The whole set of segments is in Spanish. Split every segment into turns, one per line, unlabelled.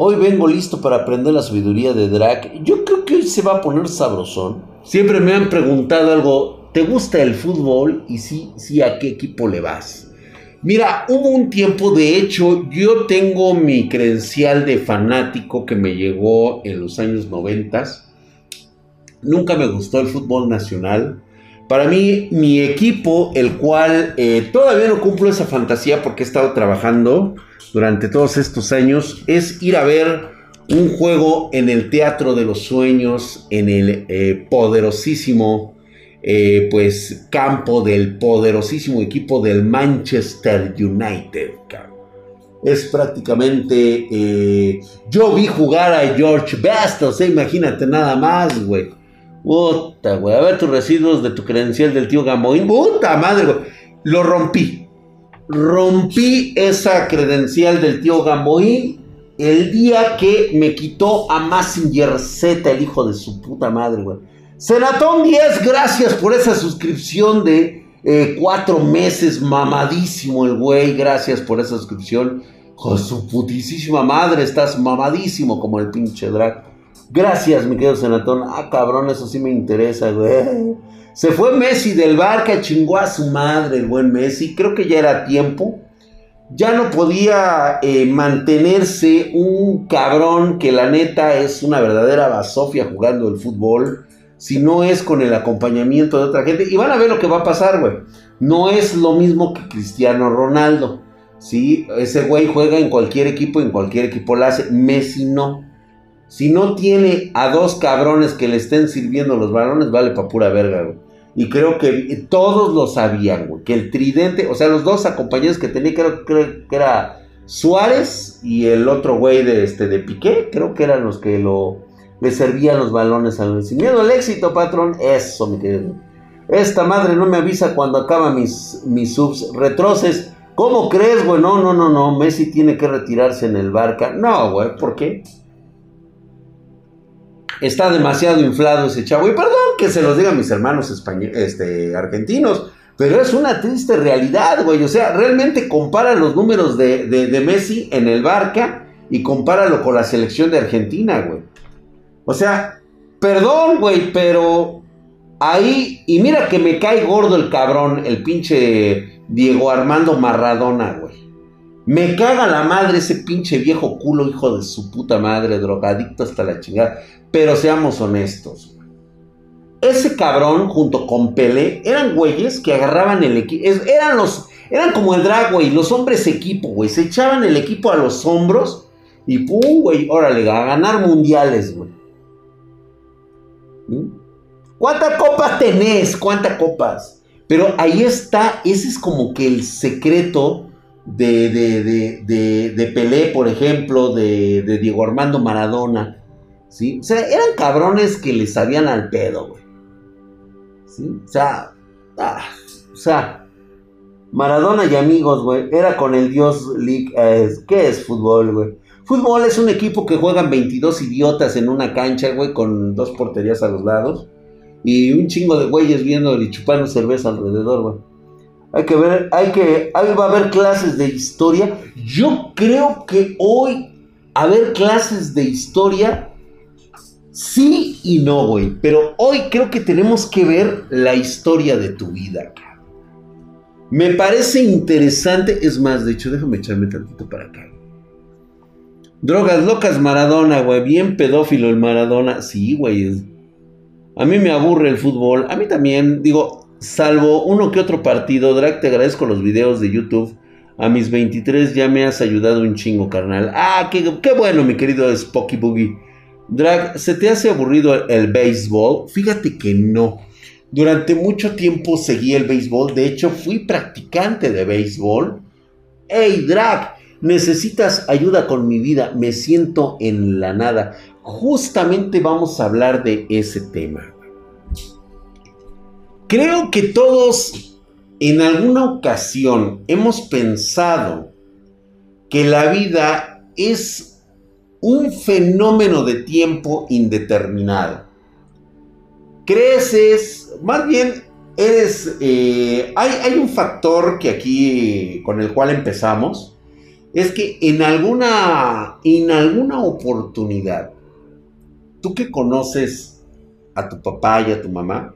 Hoy vengo listo para aprender la sabiduría de Drac. Yo creo que hoy se va a poner sabrosón. Siempre me han preguntado algo, ¿te gusta el fútbol? Y sí, sí, ¿a qué equipo le vas? Mira, hubo un tiempo, de hecho, yo tengo mi credencial de fanático que me llegó en los años 90. Nunca me gustó el fútbol nacional. Para mí, mi equipo, el cual eh, todavía no cumplo esa fantasía porque he estado trabajando durante todos estos años es ir a ver un juego en el Teatro de los Sueños, en el eh, poderosísimo eh, pues, campo del poderosísimo equipo del Manchester United. Es prácticamente... Eh, yo vi jugar a George sea, imagínate nada más, güey. Puta, güey. A ver tus residuos de tu credencial del tío Gamboín. Puta madre. Lo rompí rompí esa credencial del tío Gamboí el día que me quitó a Massinger Z, el hijo de su puta madre, güey. Senatón 10, gracias por esa suscripción de eh, cuatro meses, mamadísimo el güey, gracias por esa suscripción. Con su putísima madre, estás mamadísimo como el pinche drag. Gracias, mi querido Senatón. Ah, cabrón, eso sí me interesa, güey. Se fue Messi del Barca, chingó a su madre el buen Messi. Creo que ya era tiempo. Ya no podía eh, mantenerse un cabrón que la neta es una verdadera basofia jugando el fútbol. Si no es con el acompañamiento de otra gente. Y van a ver lo que va a pasar, güey. No es lo mismo que Cristiano Ronaldo. ¿sí? Ese güey juega en cualquier equipo, en cualquier equipo lo hace. Messi no. Si no tiene a dos cabrones que le estén sirviendo los balones, vale pa' pura verga, güey. Y creo que todos lo sabían, güey. Que el tridente, o sea, los dos acompañantes que tenía, creo, que era Suárez y el otro güey de, este, de Piqué, creo que eran los que lo, le servían los balones al Sin miedo al éxito, patrón. Eso, mi querido. Esta madre no me avisa cuando acaba mis, mis subs. Retroces. ¿Cómo crees, güey? No, no, no, no. Messi tiene que retirarse en el Barca. No, güey. ¿Por qué? Está demasiado inflado ese chavo. Y perdón que se los diga a mis hermanos este, argentinos. Pero es una triste realidad, güey. O sea, realmente compara los números de, de, Messi en el Barca y compáralo con la selección de Argentina, güey. O sea, perdón, güey, pero ahí, y mira que me cae gordo el cabrón, el pinche Diego Armando Maradona, güey. Me caga la madre ese pinche viejo culo, hijo de su puta madre, drogadicto hasta la chingada. Pero seamos honestos. Ese cabrón junto con Pelé eran güeyes que agarraban el equipo. Eran los. Eran como el drag, güey. Los hombres equipo, güey. Se echaban el equipo a los hombros. Y pum, güey. Órale, a ganar mundiales, güey. ¿Mm? ¿Cuántas copas tenés? ¿Cuántas copas? Pero ahí está. Ese es como que el secreto de, de, de, Pelé, por ejemplo, de, Diego Armando Maradona, ¿sí? O sea, eran cabrones que le sabían al pedo, güey. ¿Sí? O sea, ah, o sea, Maradona y amigos, güey, era con el Dios League. ¿Qué es fútbol, güey? Fútbol es un equipo que juegan 22 idiotas en una cancha, güey, con dos porterías a los lados. Y un chingo de güeyes viendo y chupando cerveza alrededor, güey. Hay que ver, hay que, ahí va a haber clases de historia. Yo creo que hoy haber clases de historia, sí y no, güey. Pero hoy creo que tenemos que ver la historia de tu vida, Me parece interesante, es más, de hecho, déjame echarme tantito para acá. Drogas locas Maradona, güey. Bien pedófilo el Maradona. Sí, güey. A mí me aburre el fútbol. A mí también, digo, Salvo uno que otro partido, Drag, te agradezco los videos de YouTube. A mis 23 ya me has ayudado un chingo, carnal. Ah, qué, bueno, mi querido Spocky Boogie. Drag, ¿se te hace aburrido el, béisbol? Fíjate que no. Durante mucho tiempo seguí el béisbol. De hecho, fui practicante de béisbol. Hey, Drag, necesitas ayuda con mi vida. Me siento en la nada. Justamente vamos a hablar de ese tema. Creo que todos en alguna ocasión hemos pensado que la vida es un fenómeno de tiempo indeterminado. Creces, más bien eres, eh, hay, hay, un factor que aquí con el cual empezamos, es que en alguna, en alguna oportunidad, tú que conoces a tu papá y a tu mamá,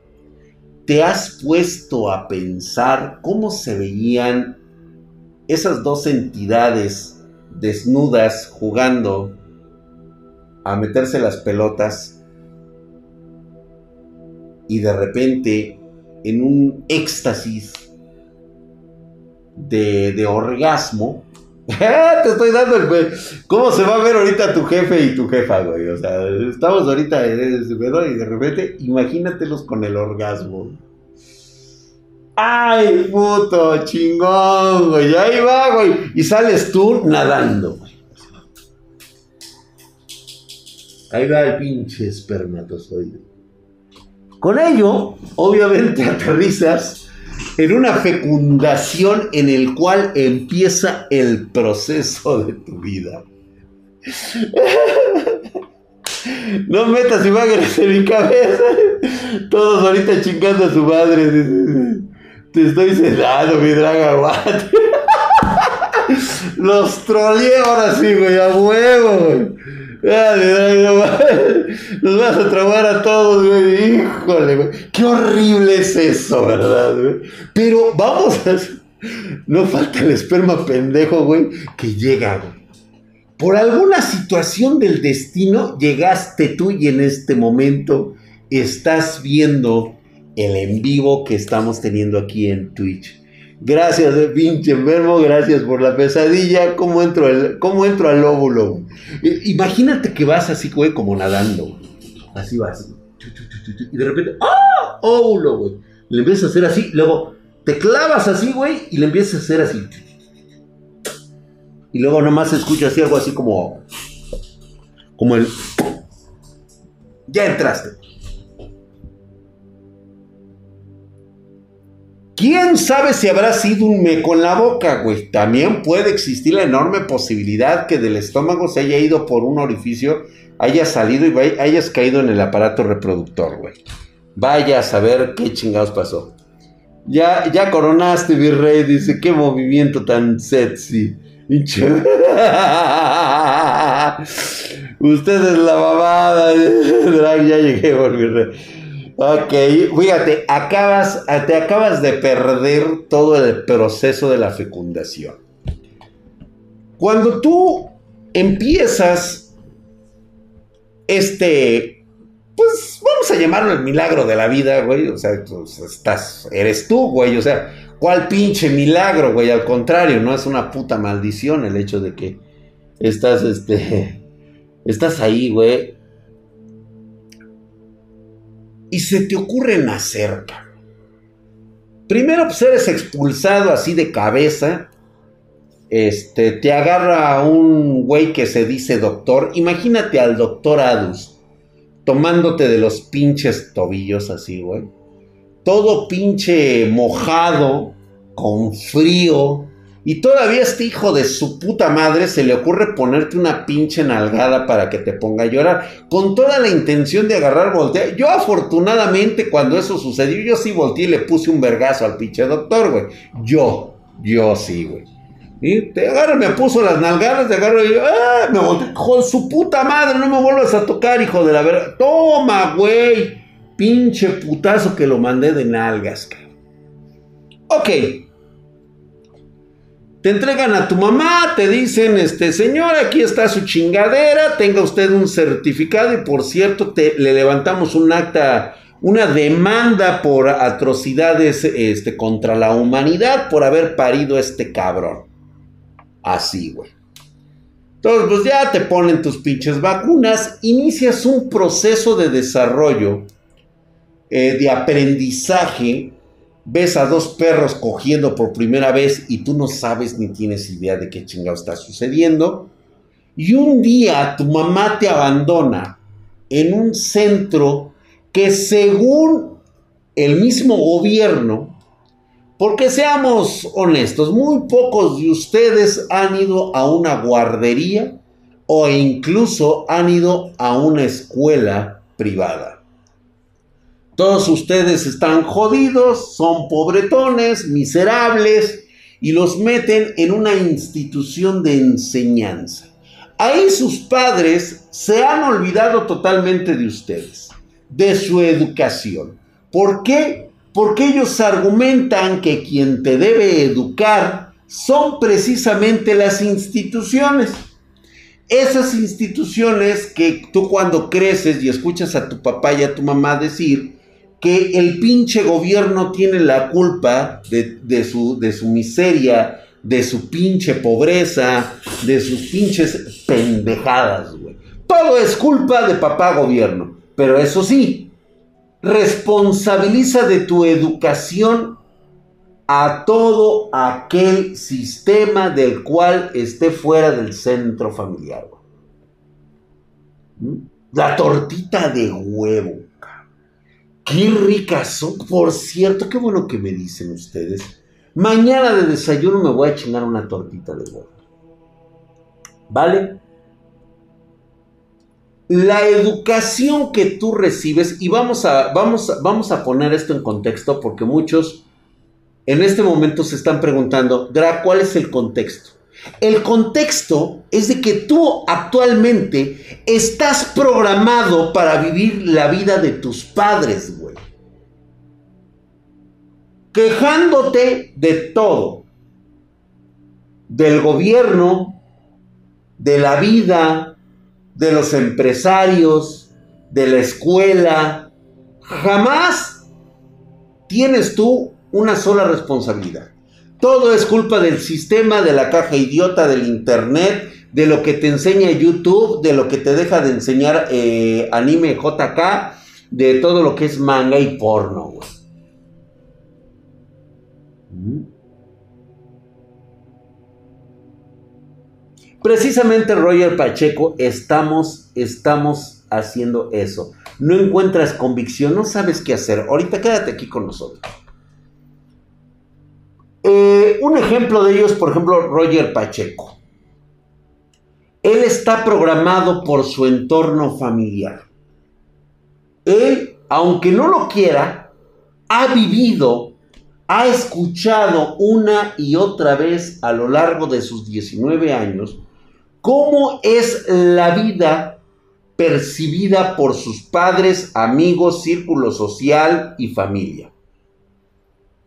¿te has puesto a pensar cómo se veían esas dos entidades desnudas jugando a meterse las pelotas y de repente en un éxtasis de, orgasmo, Te estoy dando el. ¿Cómo se va a ver ahorita tu jefe y tu jefa, güey? O sea, estamos ahorita en ese pedo y de repente, imagínatelos con el orgasmo. ¡Ay, puto! Chingón, güey. Ahí va, güey. Y sales tú nadando, güey. Ahí va el pinche espermatozoide. Con ello, obviamente aterrizas en una fecundación en el cual empieza el proceso de tu vida. No metas imágenes en mi cabeza. Todos ahorita chingando a su madre. Te estoy cedando, mi draga Los troleé ahora sí, güey, a huevo, nos vas a trabar a todos, güey. Híjole, güey. Qué horrible es eso, ¿verdad? Pero vamos a... No falta el esperma pendejo, güey, que llega. Por alguna situación del destino llegaste tú y en este momento estás viendo el en vivo que estamos teniendo aquí en Twitch. Gracias, eh, pinche enfermo, gracias por la pesadilla. ¿Cómo entro, el, cómo entro al óvulo? Imagínate que vas así, güey, como nadando. Así vas. Y de repente, ¡ah! Óvulo, güey. Le empiezas a hacer así, luego te clavas así, güey, y le empiezas a hacer así. Y luego nomás escuchas así algo así como. Como el. Ya entraste. ¿Quién sabe si habrá sido un meco en la boca, güey? También puede existir la enorme posibilidad que del estómago se haya ido por un orificio, haya salido y hayas caído en el aparato reproductor, güey. Vaya a saber qué chingados pasó. Ya, ya coronaste, virrey, dice, qué movimiento tan sexy. Usted es la babada. ya llegué, virrey. Ok, fíjate, acabas, te acabas de perder todo el proceso de la fecundación. Cuando tú empiezas este, pues vamos a llamarlo el milagro de la vida, güey, o sea, pues, estás, eres tú, güey, o sea, ¿cuál pinche milagro, güey? Al contrario, no es una puta maldición el hecho de que estás, este, estás ahí, güey, y se te ocurre nacer, Primero, pues eres expulsado así de cabeza. Este, te agarra un güey que se dice doctor. Imagínate al doctor Adus tomándote de los pinches tobillos así, güey. Todo pinche mojado, con frío, y todavía este hijo de su puta madre se le ocurre ponerte una pinche nalgada para que te ponga a llorar. Con toda la intención de agarrar voltea. Yo afortunadamente cuando eso sucedió, yo sí volteé y le puse un vergazo al pinche doctor, güey. Yo, yo sí, güey. Y te agarra, me puso las nalgadas, te agarro y ¡ah! me volteé. Con su puta madre, no me vuelvas a tocar, hijo de la verga. Toma, güey. Pinche putazo que lo mandé de nalgas, cabrón. Ok. Te entregan a tu mamá, te dicen, este señor, aquí está su chingadera, tenga usted un certificado y por cierto, te, le levantamos un acta, una demanda por atrocidades este, contra la humanidad por haber parido este cabrón. Así, güey. Entonces, pues ya te ponen tus pinches vacunas, inicias un proceso de desarrollo, eh, de aprendizaje ves a dos perros cogiendo por primera vez y tú no sabes ni tienes idea de qué chingado está sucediendo. Y un día tu mamá te abandona en un centro que según el mismo gobierno, porque seamos honestos, muy pocos de ustedes han ido a una guardería o incluso han ido a una escuela privada. Todos ustedes están jodidos, son pobretones, miserables y los meten en una institución de enseñanza. Ahí sus padres se han olvidado totalmente de ustedes, de su educación. ¿Por qué? Porque ellos argumentan que quien te debe educar son precisamente las instituciones. Esas instituciones que tú cuando creces y escuchas a tu papá y a tu mamá decir que el pinche gobierno tiene la culpa de, su, de su miseria, de su pinche pobreza, de sus pinches pendejadas, güey. Todo es culpa de papá gobierno. Pero eso sí, responsabiliza de tu educación a todo aquel sistema del cual esté fuera del centro familiar. ¿Mm? La tortita de huevo. Qué ricas son. Por cierto, qué bueno que me dicen ustedes. Mañana de desayuno me voy a chingar una tortita de huevo. ¿Vale? La educación que tú recibes, y vamos a, vamos, vamos a poner esto en contexto porque muchos en este momento se están preguntando, Dra, ¿cuál es el contexto? El contexto es de que tú actualmente estás programado para vivir la vida de tus padres, güey. Quejándote de todo. Del gobierno, de la vida, de los empresarios, de la escuela. Jamás tienes tú una sola responsabilidad. Todo es culpa del sistema, de la caja idiota, del internet, de lo que te enseña YouTube, de lo que te deja de enseñar eh, anime JK, de todo lo que es manga y porno, mm. Precisamente Roger Pacheco estamos, estamos haciendo eso. No encuentras convicción, no sabes qué hacer. Ahorita quédate aquí con nosotros. Eh, un ejemplo de ello es, por ejemplo, Roger Pacheco. Él está programado por su entorno familiar. Él, aunque no lo quiera, ha vivido, ha escuchado una y otra vez a lo largo de sus 19 años cómo es la vida percibida por sus padres, amigos, círculo social y familia.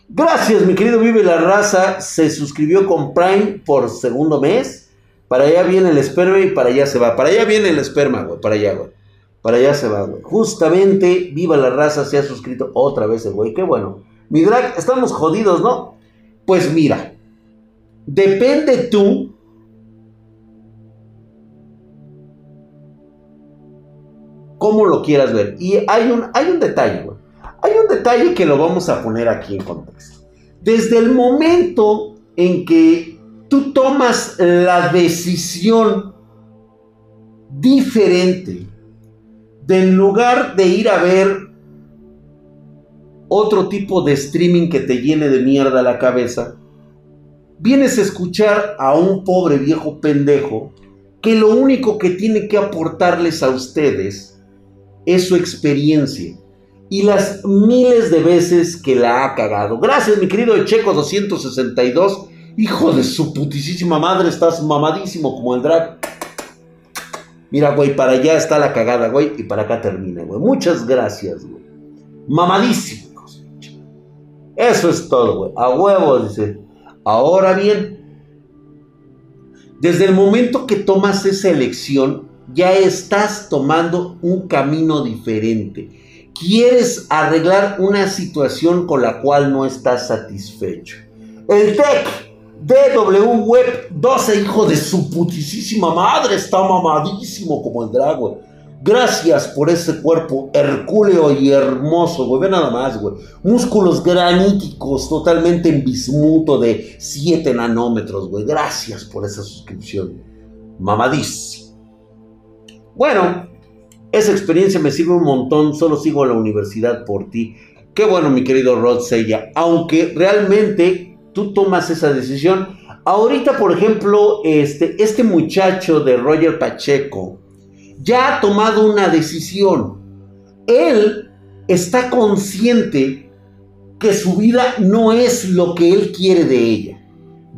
Gracias, mi querido Vive la Raza. Se suscribió con Prime por segundo mes. Para allá viene el esperma y para allá se va. Para allá viene el esperma, güey. Para allá, güey. Para allá se va, güey. Justamente, Viva la Raza se ha suscrito otra vez güey. Qué bueno. Mi drag, estamos jodidos, ¿no? Pues mira. Depende tú. Cómo lo quieras ver. Y hay un, hay un detalle, güey. Hay un detalle que lo vamos a poner aquí en contexto. Desde el momento en que tú tomas la decisión diferente, del lugar de ir a ver otro tipo de streaming que te llene de mierda la cabeza, vienes a escuchar a un pobre viejo pendejo que lo único que tiene que aportarles a ustedes es su experiencia y las miles de veces que la ha cagado. Gracias, mi querido Checo 262. Hijo de su putísima madre, estás mamadísimo como el drag. Mira, güey, para allá está la cagada, güey, y para acá termina, güey. Muchas gracias, güey. Mamadísimo. Eso es todo, güey. A huevo, dice. Ahora bien, desde el momento que tomas esa elección, ya estás tomando un camino diferente quieres arreglar una situación con la cual no estás satisfecho. El TEC DW Web 12, hijo de su putísima madre, está mamadísimo como el dragón. Gracias por ese cuerpo hercúleo y hermoso, güey. Ve nada más, güey. Músculos graníticos, totalmente en bismuto de 7 nanómetros, güey. Gracias por esa suscripción. Mamadísimo. Bueno, esa experiencia me sirve un montón, solo sigo a la universidad por ti. Qué bueno, mi querido Rod Sella. Aunque realmente tú tomas esa decisión. Ahorita, por ejemplo, este, este muchacho de Roger Pacheco ya ha tomado una decisión. Él está consciente que su vida no es lo que él quiere de ella.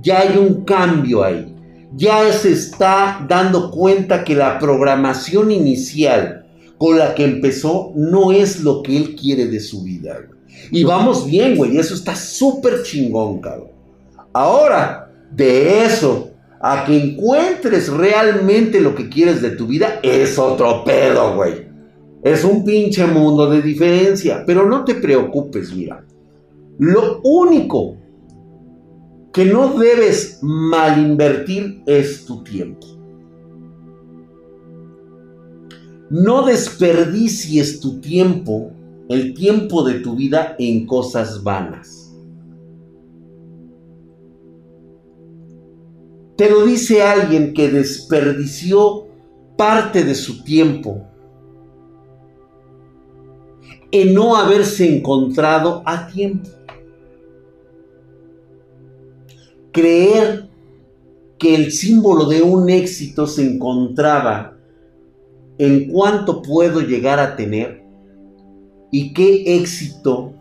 Ya hay un cambio ahí. Ya se está dando cuenta que la programación inicial con la que empezó no es lo que él quiere de su vida. Y vamos bien, güey. Eso está súper chingón, cabrón. Ahora, de eso a que encuentres realmente lo que quieres de tu vida es otro pedo, güey. Es un pinche mundo de diferencia. Pero no te preocupes, mira. Lo único que no debes mal invertir es tu tiempo. No desperdicies tu tiempo, el tiempo de tu vida en cosas vanas. Te lo dice alguien que desperdició parte de su tiempo en no haberse encontrado a tiempo. Creer que el símbolo de un éxito se encontraba en cuánto puedo llegar a tener y qué éxito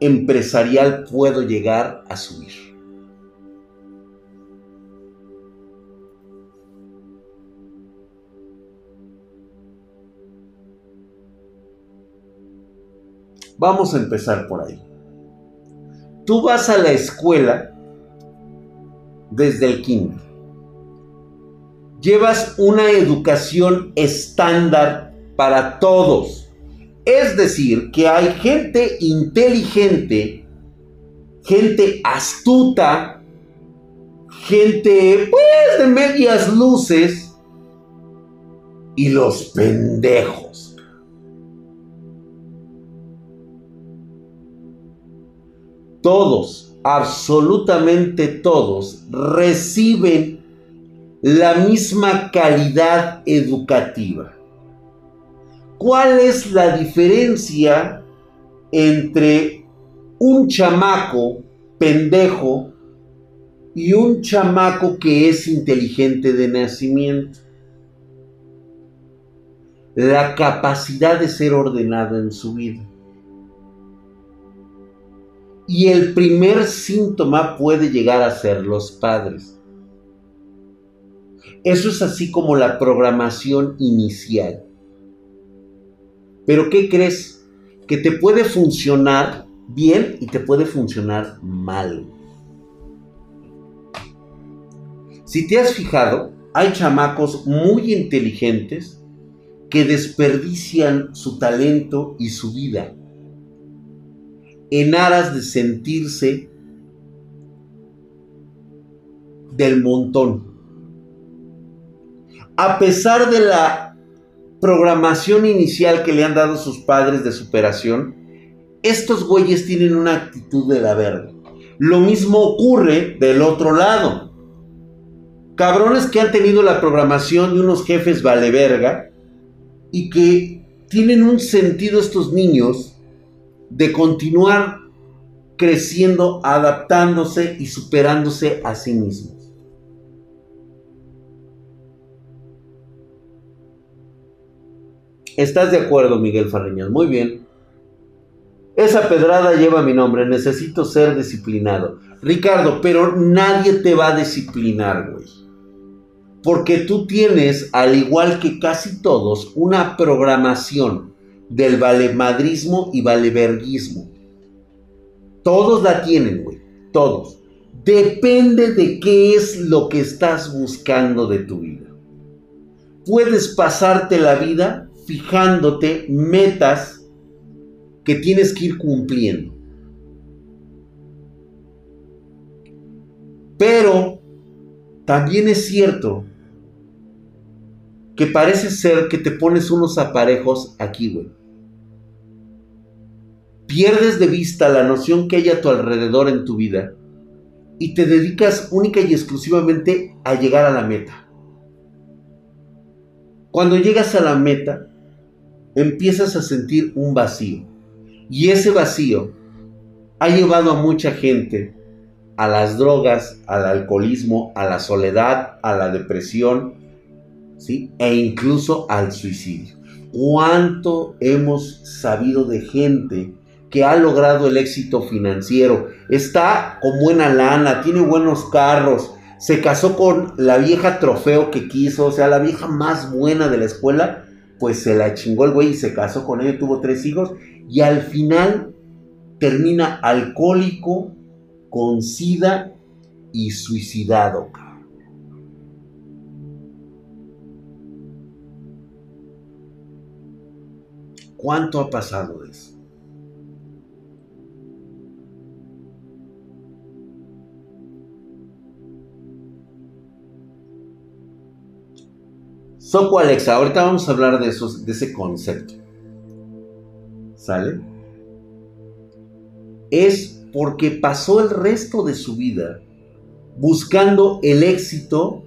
empresarial puedo llegar a subir. Vamos a empezar por ahí. Tú vas a la escuela desde el kinder. Llevas una educación estándar para todos. Es decir, que hay gente inteligente, gente astuta, gente pues de medias luces y los pendejos. Todos absolutamente todos reciben la misma calidad educativa. ¿Cuál es la diferencia entre un chamaco pendejo y un chamaco que es inteligente de nacimiento? La capacidad de ser ordenado en su vida. Y el primer síntoma puede llegar a ser los padres. Eso es así como la programación inicial. Pero ¿qué crees? Que te puede funcionar bien y te puede funcionar mal. Si te has fijado, hay chamacos muy inteligentes que desperdician su talento y su vida en aras de sentirse del montón. A pesar de la programación inicial que le han dado sus padres de superación, estos güeyes tienen una actitud de la verga. Lo mismo ocurre del otro lado. Cabrones que han tenido la programación de unos jefes vale verga y que tienen un sentido estos niños de continuar creciendo, adaptándose y superándose a sí mismos. ¿Estás de acuerdo, Miguel Farreñas? Muy bien. Esa pedrada lleva mi nombre, necesito ser disciplinado. Ricardo, pero nadie te va a disciplinar, güey. Porque tú tienes, al igual que casi todos, una programación del valemadrismo y valeverguismo. Todos la tienen, güey. Todos. Depende de qué es lo que estás buscando de tu vida. Puedes pasarte la vida fijándote metas que tienes que ir cumpliendo. Pero también es cierto que parece ser que te pones unos aparejos aquí, güey. Pierdes de vista la noción que hay a tu alrededor en tu vida y te dedicas única y exclusivamente a llegar a la meta. Cuando llegas a la meta, empiezas a sentir un vacío. Y ese vacío ha llevado a mucha gente a las drogas, al alcoholismo, a la soledad, a la depresión, e incluso al suicidio. ¿Cuánto hemos sabido de gente que ha logrado el éxito financiero. Está con buena lana, tiene buenos carros, se casó con la vieja trofeo que quiso, o sea, la vieja más buena de la escuela, pues se la chingó el güey y se casó con ella, tuvo tres hijos y al final termina alcohólico, con sida y suicidado. ¿Cuánto ha pasado de eso? Soco Alexa, ahorita vamos a hablar de, esos, de ese concepto. ¿Sale? Es porque pasó el resto de su vida buscando el éxito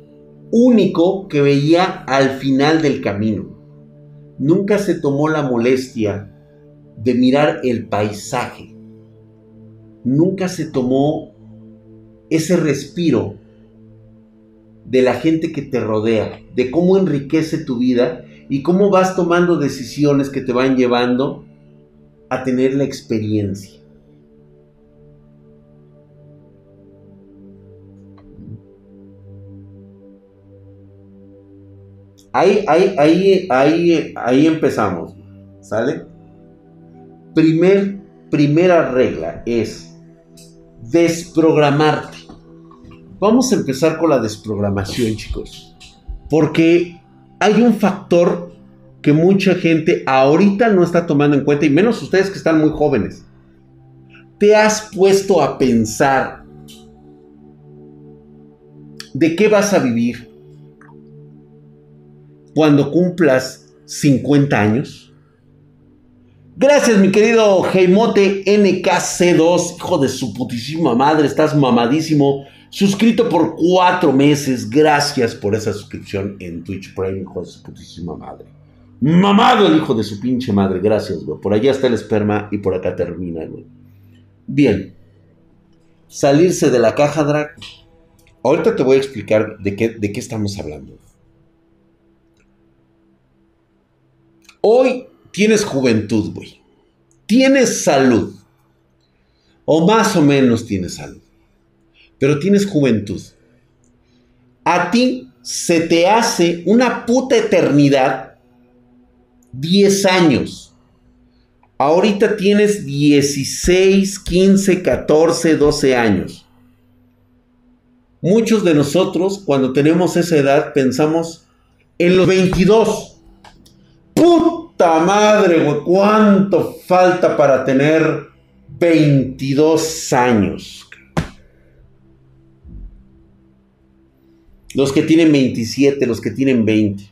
único que veía al final del camino. Nunca se tomó la molestia de mirar el paisaje. Nunca se tomó ese respiro de la gente que te rodea, de cómo enriquece tu vida y cómo vas tomando decisiones que te van llevando a tener la experiencia. Ahí, ahí, ahí, ahí, ahí empezamos. ¿Sale? Primer, primera regla es desprogramarte. Vamos a empezar con la desprogramación, chicos. Porque hay un factor que mucha gente ahorita no está tomando en cuenta, y menos ustedes que están muy jóvenes. ¿Te has puesto a pensar de qué vas a vivir cuando cumplas 50 años? Gracias, mi querido Heimote NKC2, hijo de su putísima madre, estás mamadísimo. Suscrito por cuatro meses. Gracias por esa suscripción en Twitch Prime, hijo de su putísima madre. Mamado el hijo de su pinche madre. Gracias, güey. Por allá está el esperma y por acá termina, güey. Bien. Salirse de la caja, drag. Ahorita te voy a explicar de qué, de qué estamos hablando. Hoy tienes juventud, güey. Tienes salud. O más o menos tienes salud pero tienes juventud. A ti se te hace una puta eternidad 10 años. Ahorita tienes 16, 15, 14, 12 años. Muchos de nosotros cuando tenemos esa edad pensamos en los 22. Puta madre, güey, ¿cuánto falta para tener 22 años? Los que tienen 27, los que tienen 20.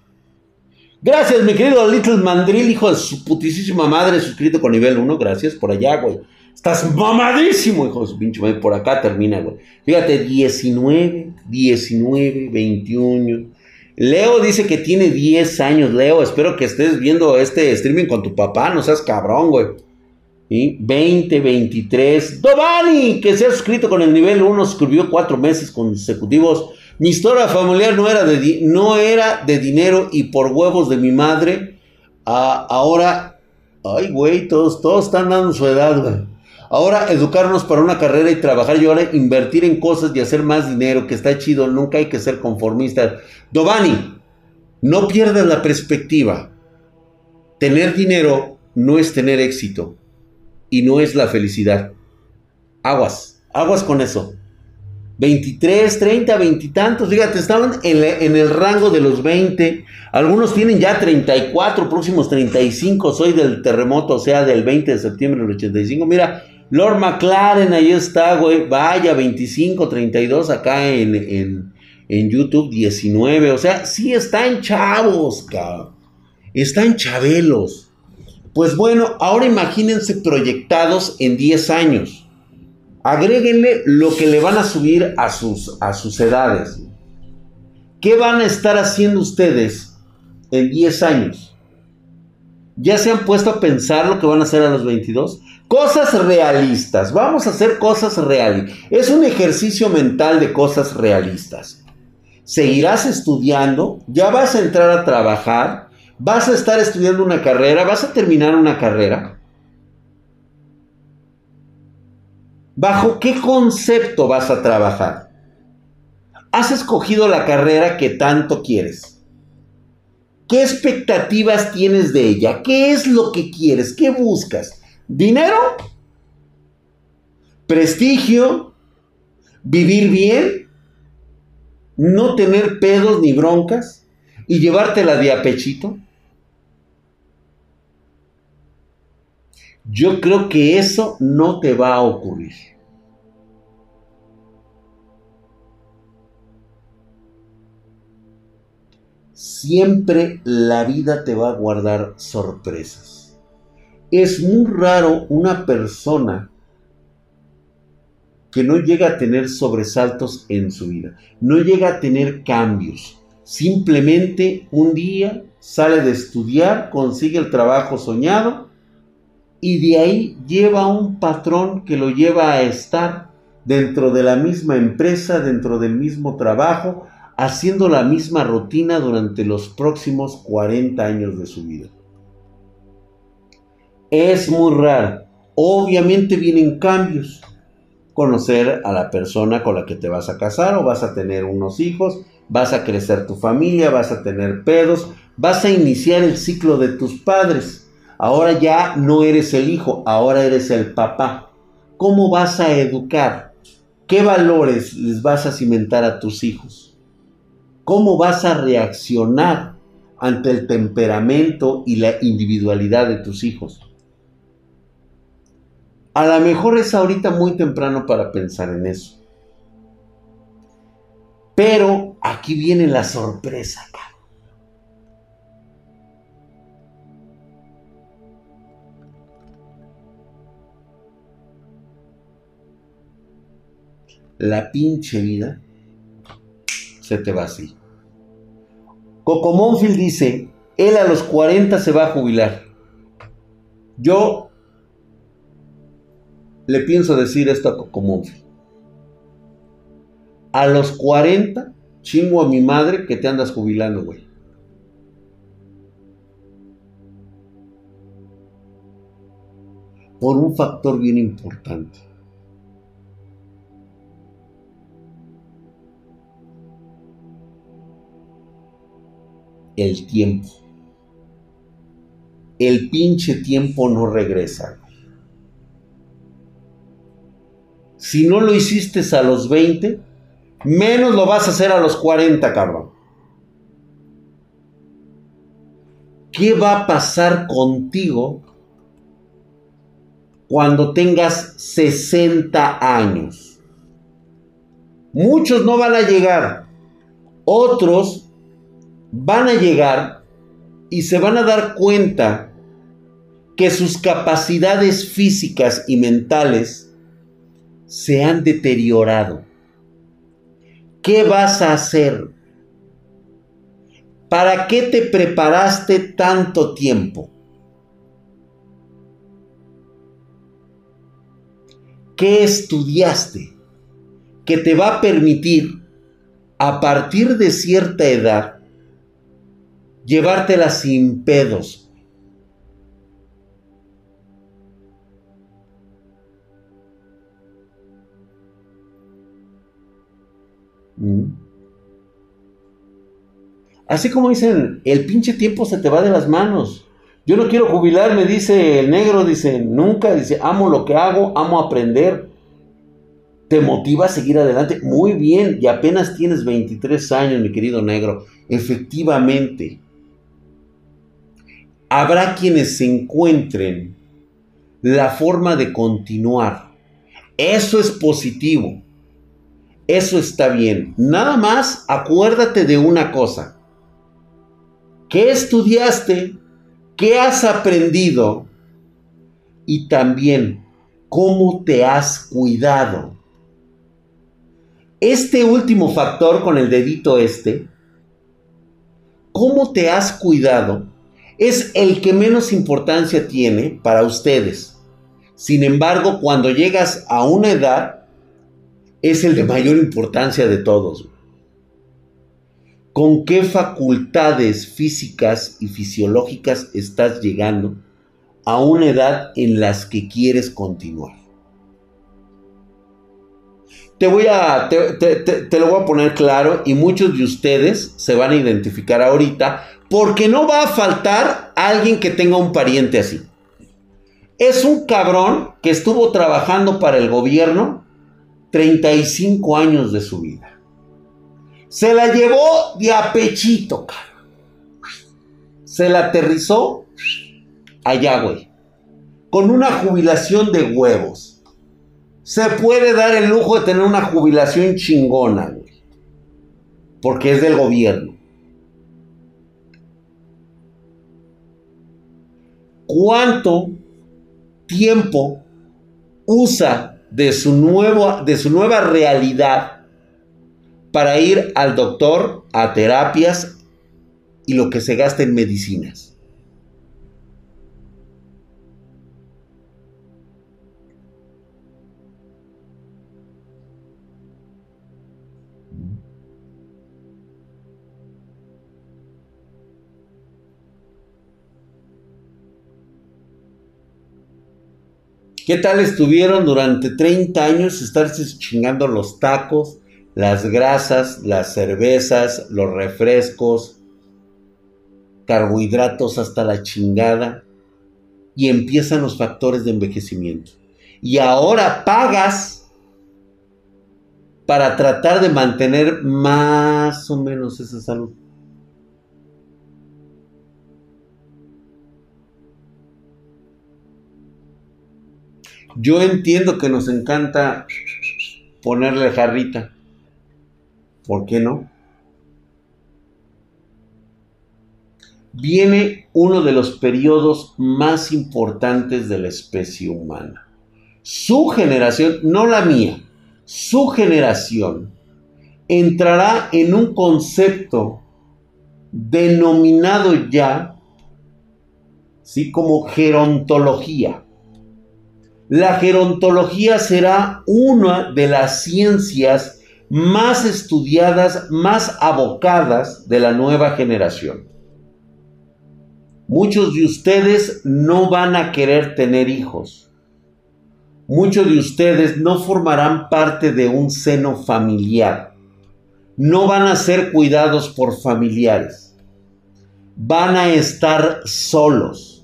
Gracias, mi querido Little Mandrill, hijo de su putísima madre, suscrito con nivel 1. Gracias por allá, güey. Estás mamadísimo, hijo de su pinche madre. Por acá termina, güey. Fíjate, 19, 19, 21. Leo dice que tiene 10 años. Leo, espero que estés viendo este streaming con tu papá. No seas cabrón, güey. ¿Y? 20, 23. Dovani, que se ha suscrito con el nivel 1, suscribió 4 meses consecutivos. Mi historia familiar no era de, no era de dinero y por huevos de mi madre. ahora, ay, güey, todos, todos están dando su edad, güey. Ahora educarnos para una carrera y trabajar y ahora invertir en cosas y hacer más dinero, que está chido, nunca hay que ser conformistas. Dovani, no pierdas la perspectiva. Tener dinero no es tener éxito y no es la felicidad. Aguas, aguas con eso. 23, 30, 20 y tantos. Fíjate, estaban en, el rango de los 20. Algunos tienen ya 34, próximos 35. Soy del terremoto, o sea, del 20 de septiembre del 85. Mira, Lord McLaren, ahí está, güey. Vaya, 25, 32 acá en, en, en YouTube, 19. O sea, sí están chavos, cabrón. Están chabelos. Pues bueno, ahora imagínense proyectados en 10 años. Agréguenle lo que le van a subir a sus, a sus edades. ¿Qué van a estar haciendo ustedes en 10 años? ¿Ya se han puesto a pensar lo que van a hacer a los 22? Cosas realistas. Vamos a hacer cosas reales. Es un ejercicio mental de cosas realistas. Seguirás estudiando, ya vas a entrar a trabajar, vas a estar estudiando una carrera, vas a terminar una carrera. ¿Bajo qué concepto vas a trabajar? Has escogido la carrera que tanto quieres. ¿Qué expectativas tienes de ella? ¿Qué es lo que quieres? ¿Qué buscas? ¿Dinero? ¿Prestigio? ¿Vivir bien? ¿No tener pedos ni broncas? ¿Y llevártela de apechito? Yo creo que eso no te va a ocurrir. Siempre la vida te va a guardar sorpresas. Es muy raro una persona que no llega a tener sobresaltos en su vida, no llega a tener cambios. Simplemente un día sale de estudiar, consigue el trabajo soñado y de ahí lleva un patrón que lo lleva a estar dentro de la misma empresa, dentro del mismo trabajo, haciendo la misma rutina durante los próximos 40 años de su vida. Es muy raro. Obviamente vienen cambios. Conocer a la persona con la que te vas a casar o vas a tener unos hijos, vas a crecer tu familia, vas a tener pedos, vas a iniciar el ciclo de tus padres Ahora ya no eres el hijo, ahora eres el papá. ¿Cómo vas a educar? ¿Qué valores les vas a cimentar a tus hijos? ¿Cómo vas a reaccionar ante el temperamento y la individualidad de tus hijos? A lo mejor es ahorita muy temprano para pensar en eso. Pero aquí viene la sorpresa, la pinche vida se te va así. Coco Monfield dice, él a los 40 se va a jubilar. Yo le pienso decir esto a Coco Monfield. A los 40 chingo a mi madre que te andas jubilando, güey. Por un factor bien importante. El tiempo. El pinche tiempo no regresa. Si no lo hiciste a los 20, menos lo vas a hacer a los 40, cabrón. ¿Qué va a pasar contigo cuando tengas 60 años? Muchos no van a llegar. Otros van a llegar y se van a dar cuenta que sus capacidades físicas y mentales se han deteriorado. ¿Qué vas a hacer? ¿Para qué te preparaste tanto tiempo? ¿Qué estudiaste que te va a permitir a partir de cierta edad llevártela sin pedos. Mm. Así como dicen, el pinche tiempo se te va de las manos. Yo no quiero jubilarme, dice el negro, dice, nunca, dice, amo lo que hago, amo aprender. ¿Te motiva a seguir adelante? Muy bien, y apenas tienes 23 años, mi querido negro. Efectivamente, habrá quienes encuentren la forma de continuar. Eso es positivo. Eso está bien. Nada más acuérdate de una cosa. ¿Qué estudiaste? ¿Qué has aprendido? Y también, ¿cómo te has cuidado? Este último factor con el dedito este, ¿cómo te has cuidado? Es el que menos importancia tiene para ustedes. Sin embargo, cuando llegas a una edad, es el de mayor importancia de todos. ¿Con qué facultades físicas y fisiológicas estás llegando a una edad en las que quieres continuar? te voy a, te, lo voy a poner claro y muchos de ustedes se van a identificar ahorita porque no va a faltar alguien que tenga un pariente así. Es un cabrón que estuvo trabajando para el gobierno 35 años de su vida. Se la llevó de apechito, cabrón. Se la aterrizó allá, güey. Con una jubilación de huevos se puede dar el lujo de tener una jubilación chingona, güey. Porque es del gobierno. ¿Cuánto tiempo usa de su, nuevo, de su nueva realidad para ir al doctor, a terapias y lo que se gasta en medicinas? ¿Qué tal estuvieron durante 30 años estarse chingando los tacos, las grasas, las cervezas, los refrescos, carbohidratos hasta la chingada? Y empiezan los factores de envejecimiento. Y ahora pagas para tratar de mantener más o menos esa salud. Yo entiendo que nos encanta ponerle jarrita. ¿Por qué no? Viene uno de los periodos más importantes de la especie humana. Su generación, no la mía, su generación entrará en un concepto denominado ya, ¿sí? Como gerontología. La gerontología será una de las ciencias más estudiadas, más abocadas de la nueva generación. Muchos de ustedes no van a querer tener hijos. Muchos de ustedes no formarán parte de un seno familiar. No van a ser cuidados por familiares. Van a estar solos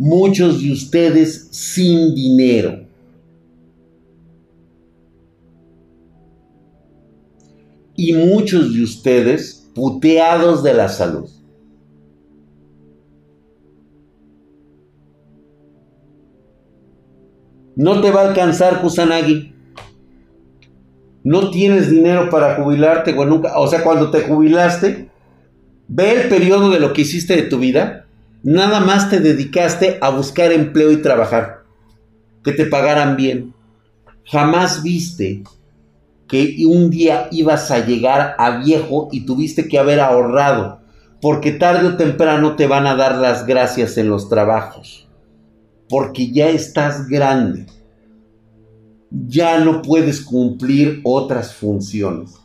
muchos de ustedes sin dinero. Y muchos de ustedes puteados de la salud. No te va a alcanzar Kusanagi. No tienes dinero para jubilarte, o, nunca, o sea, cuando te jubilaste, ve el periodo de lo que hiciste de tu vida Nada más te dedicaste a buscar empleo y trabajar. Que te pagaran bien. Jamás viste que un día ibas a llegar a viejo y tuviste que haber ahorrado. Porque tarde o temprano te van a dar las gracias en los trabajos. Porque ya estás grande. Ya no puedes cumplir otras funciones.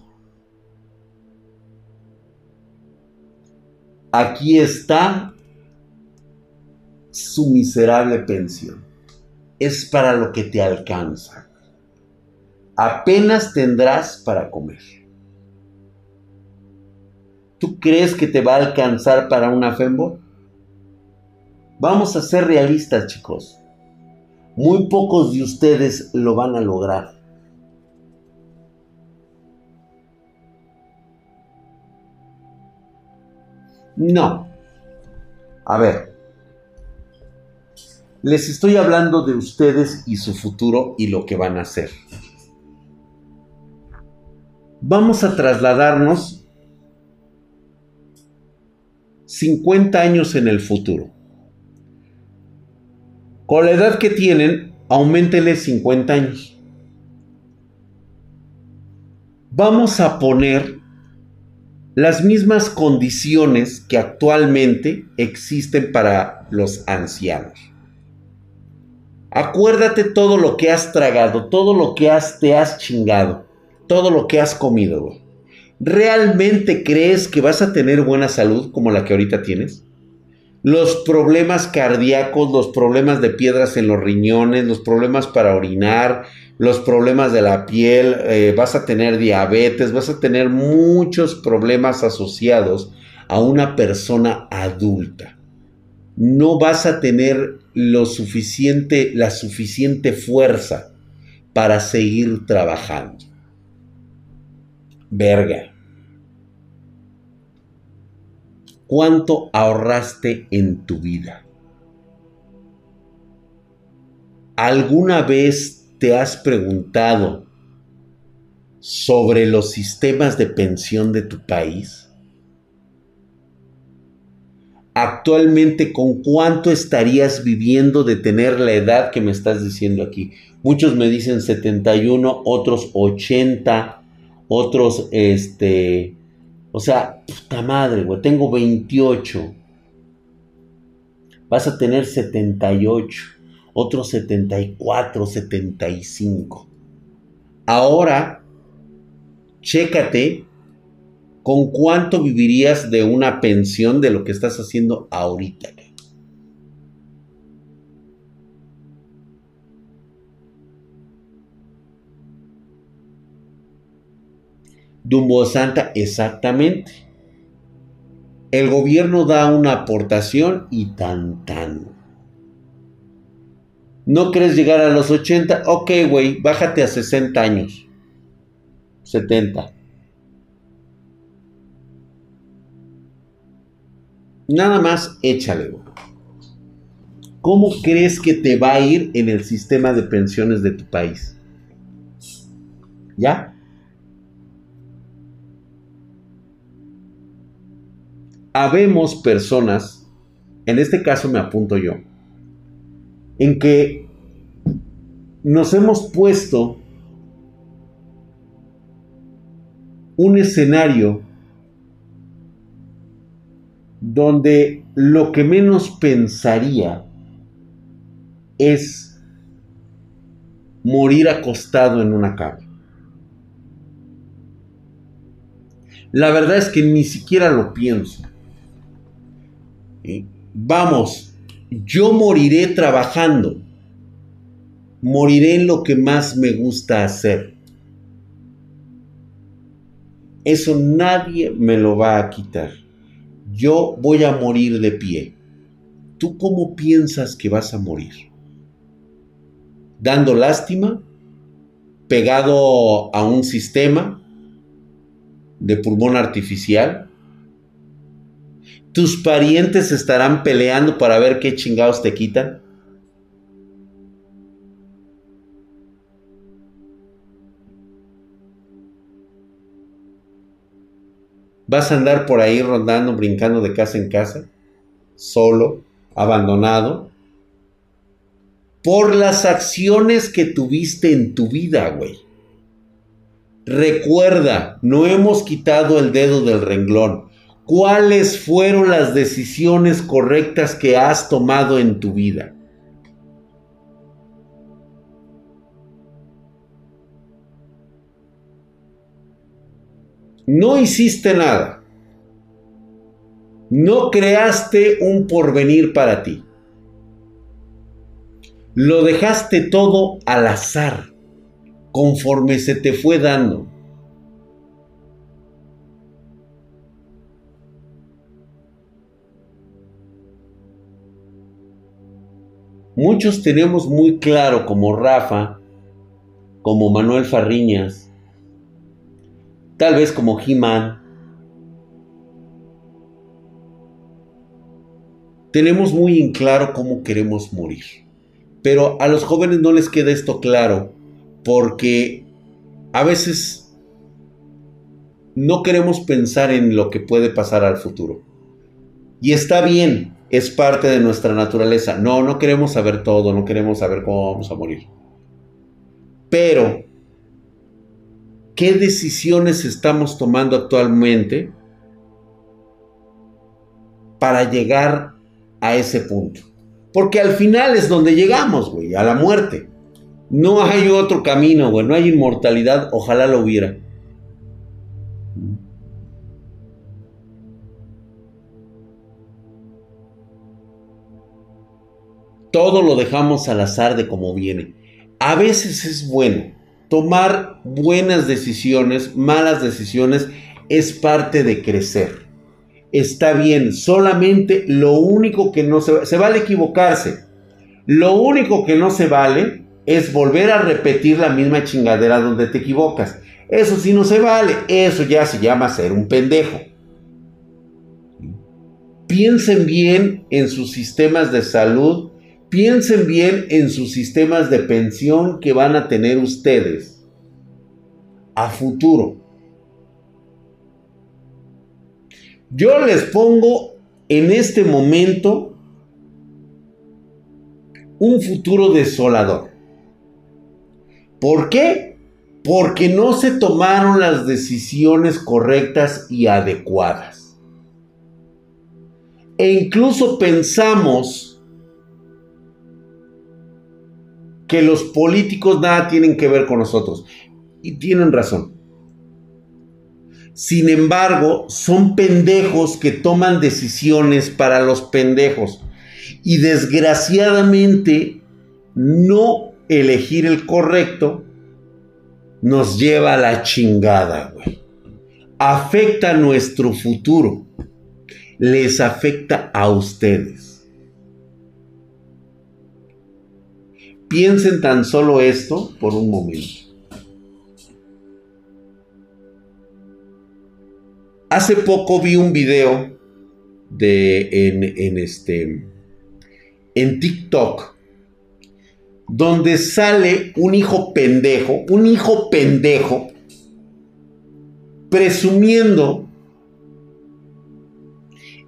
Aquí está su miserable pensión. Es para lo que te alcanza. Apenas tendrás para comer. ¿Tú crees que te va a alcanzar para una Fembo? Vamos a ser realistas, chicos. Muy pocos de ustedes lo van a lograr. No. A ver, les estoy hablando de ustedes y su futuro y lo que van a hacer. Vamos a trasladarnos 50 años en el futuro. Con la edad que tienen, aumentenle 50 años. Vamos a poner las mismas condiciones que actualmente existen para los ancianos. Acuérdate todo lo que has tragado, todo lo que te has chingado, todo lo que has comido, ¿Realmente crees que vas a tener buena salud como la que ahorita tienes? Los problemas cardíacos, los problemas de piedras en los riñones, los problemas para orinar, los problemas de la piel, eh, vas a tener diabetes, vas a tener muchos problemas asociados a una persona adulta. No vas a tener lo suficiente, la suficiente fuerza para seguir trabajando. Verga. ¿Cuánto ahorraste en tu vida? ¿Alguna vez te has preguntado sobre los sistemas de pensión de tu país? Actualmente, ¿con cuánto estarías viviendo de tener la edad que me estás diciendo aquí? Muchos me dicen 71, otros 80, otros este o sea, puta madre, güey, tengo 28. Vas a tener 78, otros 74, 75. Ahora, chécate con cuánto vivirías de una pensión de lo que estás haciendo ahorita. Dumbo Santa, exactamente. El gobierno da una aportación y tan tan. ¿No crees llegar a los 80? Ok, güey, bájate a 60 años. 70. Nada más échale. ¿Cómo crees que te va a ir en el sistema de pensiones de tu país? ¿Ya? habemos personas, en este caso me apunto yo, en que nos hemos puesto un escenario donde lo que menos pensaría es morir acostado en una cama. La verdad es que ni siquiera lo pienso. Vamos, yo moriré trabajando. Moriré en lo que más me gusta hacer. Eso nadie me lo va a quitar. Yo voy a morir de pie. ¿Tú cómo piensas que vas a morir? ¿Dando lástima? ¿Pegado a un sistema de pulmón artificial? tus parientes estarán peleando para ver qué chingados te quitan. Vas a andar por ahí rondando, brincando de casa en casa, solo, abandonado, por las acciones que tuviste en tu vida, güey. Recuerda, no hemos quitado el dedo del renglón. ¿Cuáles fueron las decisiones correctas que has tomado en tu vida? No hiciste nada. No creaste un porvenir para ti. Lo dejaste todo al azar, conforme se te fue dando. Muchos tenemos muy claro como Rafa, como Manuel Farriñas, tal vez como He-Man. Tenemos muy en claro cómo queremos morir. Pero a los jóvenes no les queda esto claro porque a veces no queremos pensar en lo que puede pasar al futuro. Y está bien, es parte de nuestra naturaleza. No, no queremos saber todo, no queremos saber cómo vamos a morir. Pero, ¿qué decisiones estamos tomando actualmente para llegar a ese punto? Porque al final es donde llegamos, güey, a la muerte. No hay otro camino, güey, no hay inmortalidad, ojalá lo hubiera. todo lo dejamos al azar de cómo viene. a veces es bueno. Tomar buenas decisiones, malas decisiones, es parte de crecer. Está bien, solamente lo único que no se, se vale equivocarse. Lo único que no se vale es volver a repetir la misma chingadera donde te equivocas. Eso sí no se vale, eso ya se llama ser un pendejo. Piensen bien en sus sistemas de salud, piensen bien en sus sistemas de pensión que van a tener ustedes a futuro. Yo les pongo en este momento un futuro desolador. ¿Por qué? Porque no se tomaron las decisiones correctas y adecuadas. E incluso pensamos que los políticos nada tienen que ver con nosotros. Y tienen razón. Sin embargo, son pendejos que toman decisiones para los pendejos. Y desgraciadamente no elegir el correcto nos lleva a la chingada, güey. Afecta nuestro futuro. Les afecta a ustedes. Piensen tan solo esto por un momento. Hace poco vi un video de en, este en TikTok donde sale un hijo pendejo, un hijo pendejo, presumiendo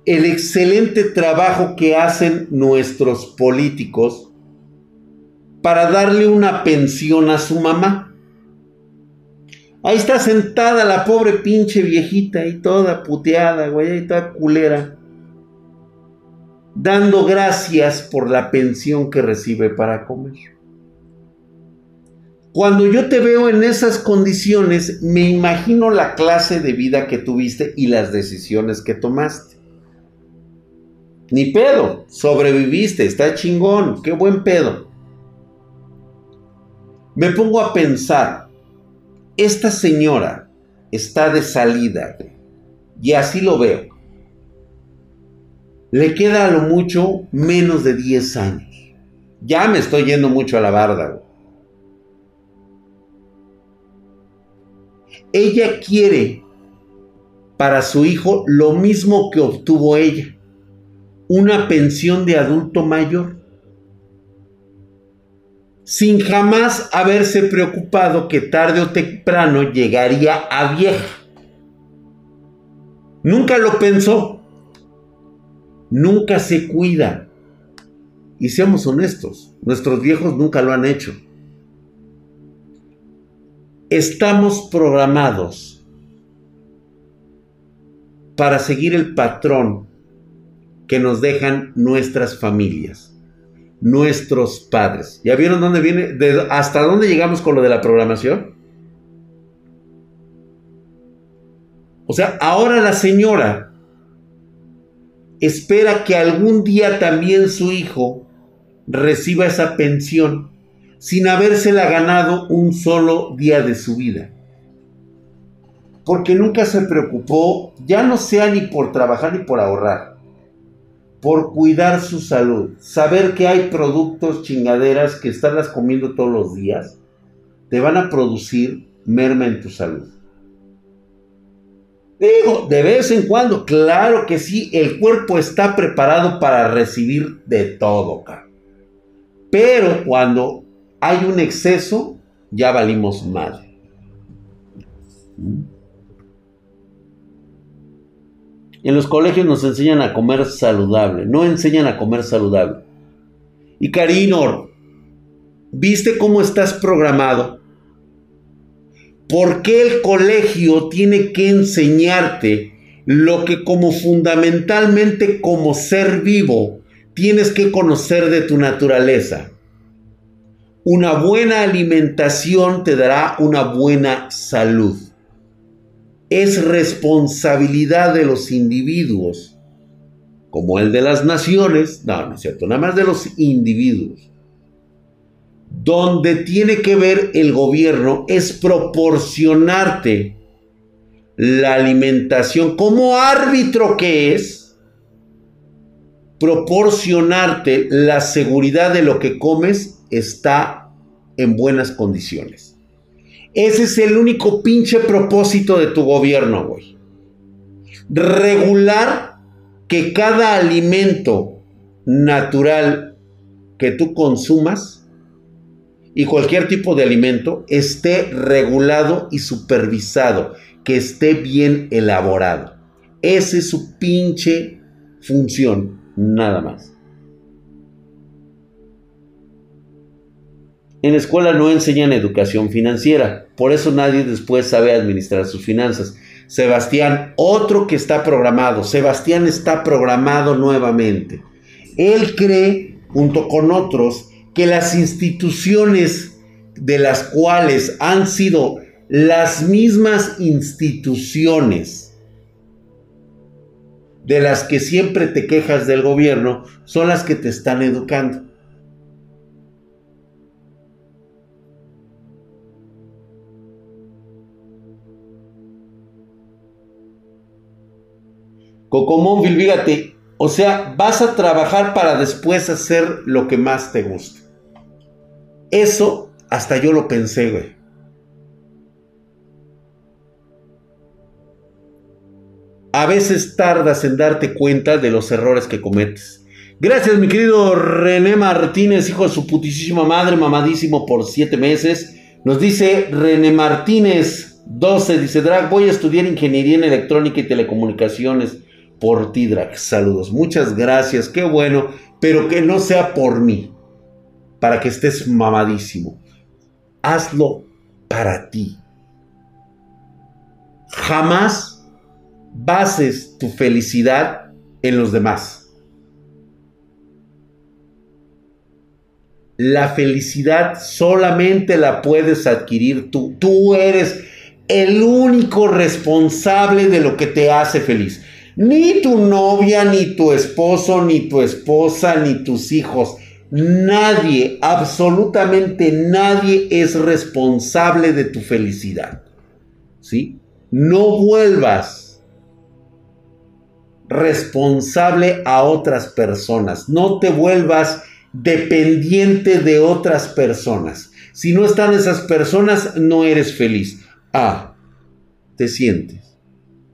el excelente trabajo que hacen nuestros políticos para darle una pensión a su mamá. Ahí está sentada la pobre pinche viejita y toda puteada, güey, y toda culera dando gracias por la pensión que recibe para comer. Cuando yo te veo en esas condiciones, me imagino la clase de vida que tuviste y las decisiones que tomaste. Ni pedo, sobreviviste, está chingón, qué buen pedo. Me pongo a pensar, esta señora está de salida y así lo veo le queda a lo mucho menos de 10 años. Ya me estoy yendo mucho a la barda. Ella quiere para su hijo lo mismo que obtuvo ella, una pensión de adulto mayor, sin jamás haberse preocupado que tarde o temprano llegaría a vieja. Nunca lo pensó nunca se cuida. Y seamos honestos, nuestros viejos nunca lo han hecho. Estamos programados para seguir el patrón que nos dejan nuestras familias, nuestros padres. ¿Ya vieron dónde viene? ¿Hasta dónde llegamos con lo de la programación? O sea, ahora la señora espera que algún día también su hijo reciba esa pensión sin habérsela ganado un solo día de su vida. Porque nunca se preocupó, ya no sea ni por trabajar ni por ahorrar, por cuidar su salud, saber que hay productos chingaderas que estarlas comiendo todos los días, te van a producir merma en tu salud. Digo, de vez en cuando, claro que sí, el cuerpo está preparado para recibir de todo, Pero cuando hay un exceso, ya valimos mal. En los colegios nos enseñan a comer saludable, no enseñan a comer saludable. Y Karinor, ¿viste cómo estás programado? ¿Por qué el colegio tiene que enseñarte lo que como fundamentalmente como ser vivo tienes que conocer de tu naturaleza? Una buena alimentación te dará una buena salud. Es responsabilidad de los individuos, como el de las naciones, no, no es cierto, nada más de los individuos, donde tiene que ver el gobierno es proporcionarte la alimentación como árbitro que es, proporcionarte la seguridad de lo que comes está en buenas condiciones. Ese es el único pinche propósito de tu gobierno, güey. Regular que cada alimento natural que tú consumas y cualquier tipo de alimento esté regulado y supervisado, que esté bien elaborado. Esa es su pinche función, nada más. En la escuela no enseñan educación financiera, por eso nadie después sabe administrar sus finanzas. Sebastián, otro que está programado, Sebastián está programado nuevamente. Él cree, junto con otros, que las instituciones de las cuales han sido las mismas instituciones de las que siempre te quejas del gobierno son las que te están educando. Cocomóvil, fíjate, o sea, vas a trabajar para después hacer lo que más te gusta. Eso hasta yo lo pensé, güey. A veces tardas en darte cuenta de los errores que cometes. Gracias, mi querido René Martínez, hijo de su putísima madre, mamadísimo por siete meses. Nos dice René Martínez 12, dice Drag, voy a estudiar ingeniería en electrónica y telecomunicaciones por ti, Drag. Saludos, muchas gracias, qué bueno, pero que no sea por mí para que estés mamadísimo. Hazlo para ti. Jamás bases tu felicidad en los demás. La felicidad solamente la puedes adquirir tú. Tú eres el único responsable de lo que te hace feliz. Ni tu novia, ni tu esposo, ni tu esposa, ni tus hijos Nadie, absolutamente nadie es responsable de tu felicidad. ¿Sí? No vuelvas responsable a otras personas. No te vuelvas dependiente de otras personas. Si no están esas personas, no eres feliz. Ah, te sientes.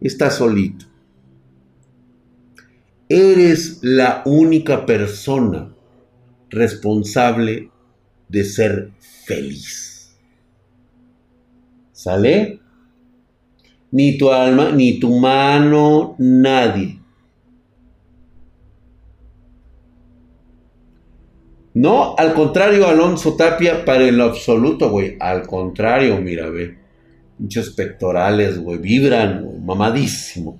Estás solito. Eres la única persona responsable de ser feliz. ¿Sale? Ni tu alma, ni tu mano, nadie. No, al contrario, Alonso Tapia, para el absoluto, güey. Al contrario, mira, ve. Muchos pectorales, güey. Vibran, mamadísimo,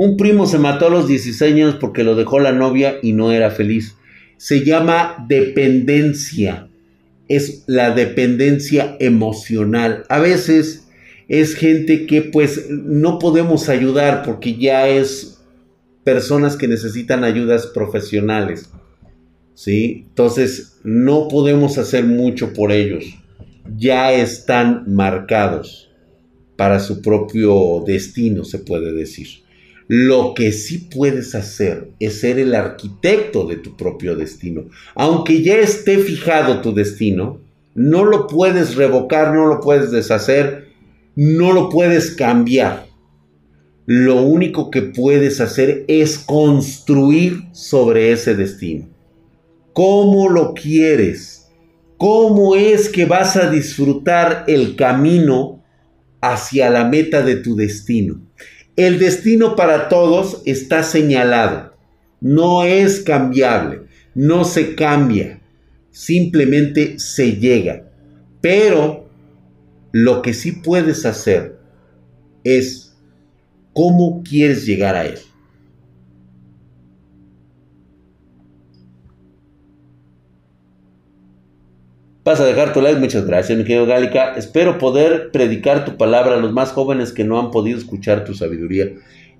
Un primo se mató a los 16 años porque lo dejó la novia y no era feliz se llama dependencia. Es la dependencia emocional. A veces es gente que pues no podemos ayudar porque ya es personas que necesitan ayudas profesionales. ¿Sí? Entonces no podemos hacer mucho por ellos. Ya están marcados para su propio destino, se puede decir. Lo que sí puedes hacer es ser el arquitecto de tu propio destino. Aunque ya esté fijado tu destino, no lo puedes revocar, no lo puedes deshacer, no lo puedes cambiar. Lo único que puedes hacer es construir sobre ese destino. ¿Cómo lo quieres? ¿Cómo es que vas a disfrutar el camino hacia la meta de tu destino? El destino para todos está señalado, no es cambiable, no se cambia, simplemente se llega. Pero lo que sí puedes hacer es cómo quieres llegar a él. Vas a dejar tu like, muchas gracias, mi querido Gálica. Espero poder predicar tu palabra a los más jóvenes que no han podido escuchar tu sabiduría.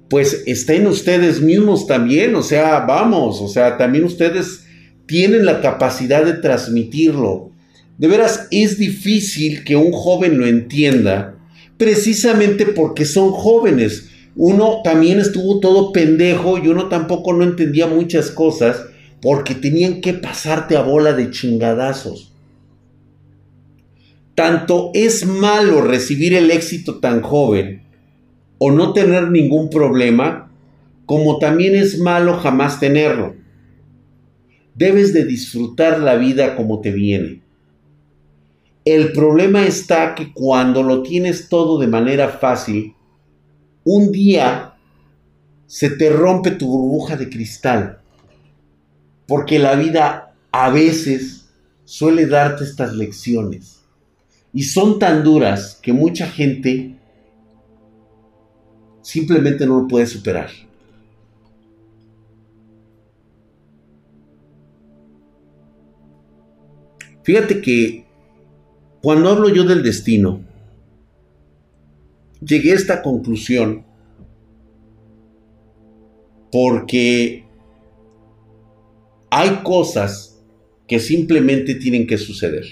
Pues estén ustedes mismos también, o sea, vamos, o sea, también ustedes tienen la capacidad de transmitirlo. De veras, es difícil que un joven lo entienda, precisamente porque son jóvenes. Uno también estuvo todo pendejo y uno tampoco no entendía muchas cosas porque tenían que pasarte a bola de chingadazos. Tanto es malo recibir el éxito tan joven o no tener ningún problema, como también es malo jamás tenerlo. Debes de disfrutar la vida como te viene. El problema está que cuando lo tienes todo de manera fácil, un día se te rompe tu burbuja de cristal. Porque la vida a veces suele darte estas lecciones. Y son tan duras que mucha gente simplemente no lo puede superar. Fíjate que cuando hablo yo del destino, llegué a esta conclusión porque hay cosas que simplemente tienen que suceder.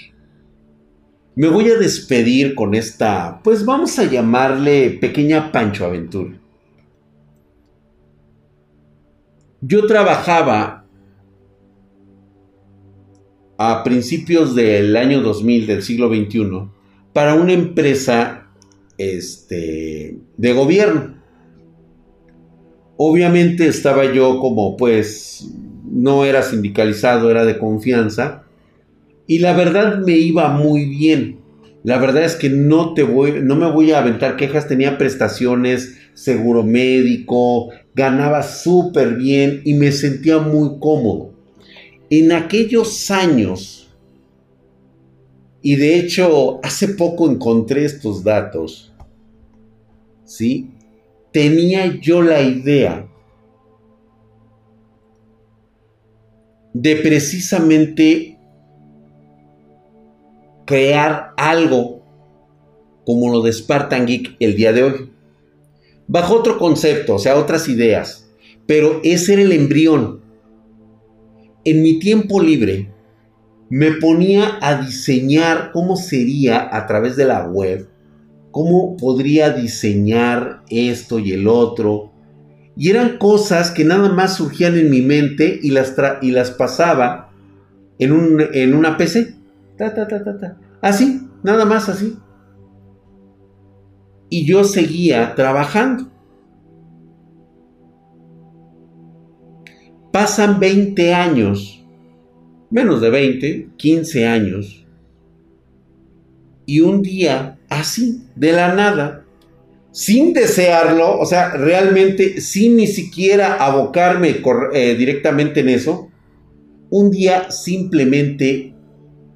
Me voy a despedir con esta, pues vamos a llamarle pequeña Pancho Aventura. Yo trabajaba a principios del año 2000 del siglo XXI para una empresa este, de gobierno. Obviamente estaba yo como pues no era sindicalizado, era de confianza y la verdad me iba muy bien. La verdad es que no te voy no me voy a aventar quejas, tenía prestaciones, seguro médico, ganaba súper bien y me sentía muy cómodo en aquellos años, y de hecho hace poco encontré estos datos, ¿sí? Tenía yo la idea de precisamente crear algo como lo de Spartan Geek el día de hoy. Bajo otro concepto, o sea, otras ideas. Pero ese era el embrión en mi tiempo libre me ponía a diseñar cómo sería a través de la web, cómo podría diseñar esto y el otro. Y eran cosas que nada más surgían en mi mente y las, y las pasaba en, en una PC. Así, nada más así. Y yo seguía trabajando. Pasan 20 años, menos de 20, 15 años, y un día, así, de la nada, sin desearlo, o sea, realmente sin ni siquiera abocarme eh, directamente en eso, un día simplemente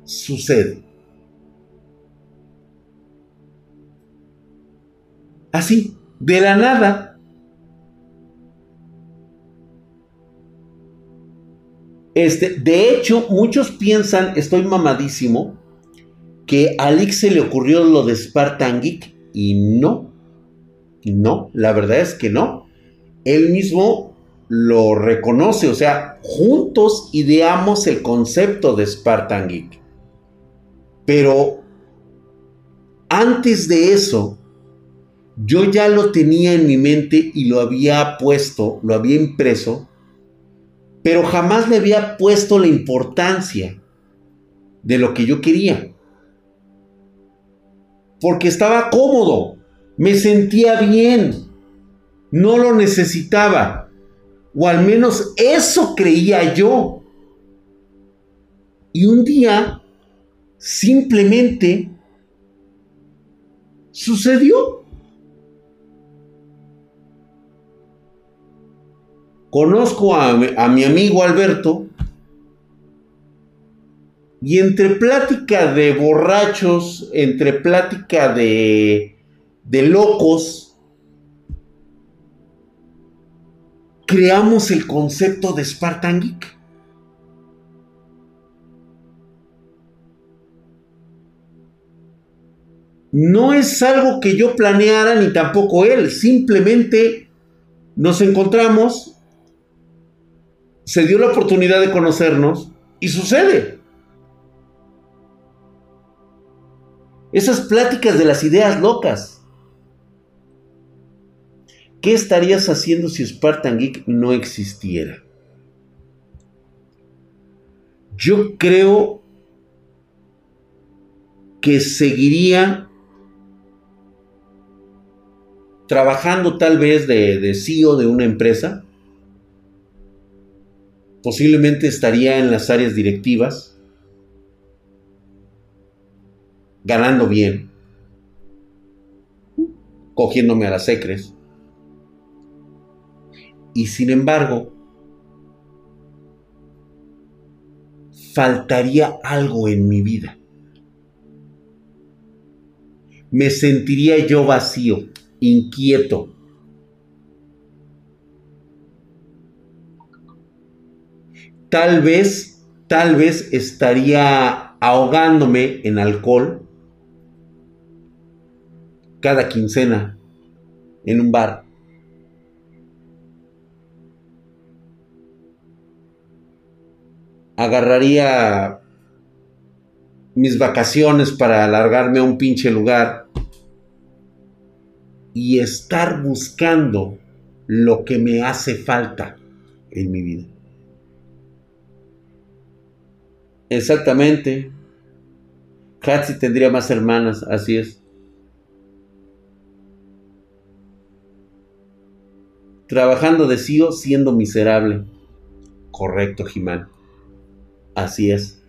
sucede. Así, de la nada, Este, de hecho, muchos piensan, estoy mamadísimo, que a Alix se le ocurrió lo de Spartan Geek y no. No, la verdad es que no. Él mismo lo reconoce, o sea, juntos ideamos el concepto de Spartan Geek. Pero antes de eso, yo ya lo tenía en mi mente y lo había puesto, lo había impreso pero jamás le había puesto la importancia de lo que yo quería. Porque estaba cómodo, me sentía bien, no lo necesitaba, o al menos eso creía yo. Y un día, simplemente, sucedió. Conozco a, mi amigo Alberto y entre plática de borrachos, entre plática de, de locos, creamos el concepto de Spartan Geek. No es algo que yo planeara ni tampoco él, simplemente nos encontramos se dio la oportunidad de conocernos y sucede. Esas pláticas de las ideas locas. ¿Qué estarías haciendo si Spartan Geek no existiera? Yo creo que seguiría trabajando tal vez de, CEO de una empresa. Posiblemente estaría en las áreas directivas, ganando bien, cogiéndome a las secres. Y sin embargo, faltaría algo en mi vida. Me sentiría yo vacío, inquieto. Tal vez, tal vez estaría ahogándome en alcohol cada quincena en un bar. agarraría mis vacaciones para alargarme a un pinche lugar y estar buscando lo que me hace falta en mi vida. Exactamente. Hatsi tendría más hermanas, así es. Trabajando de CEO siendo miserable. Correcto, Jimán. Así es.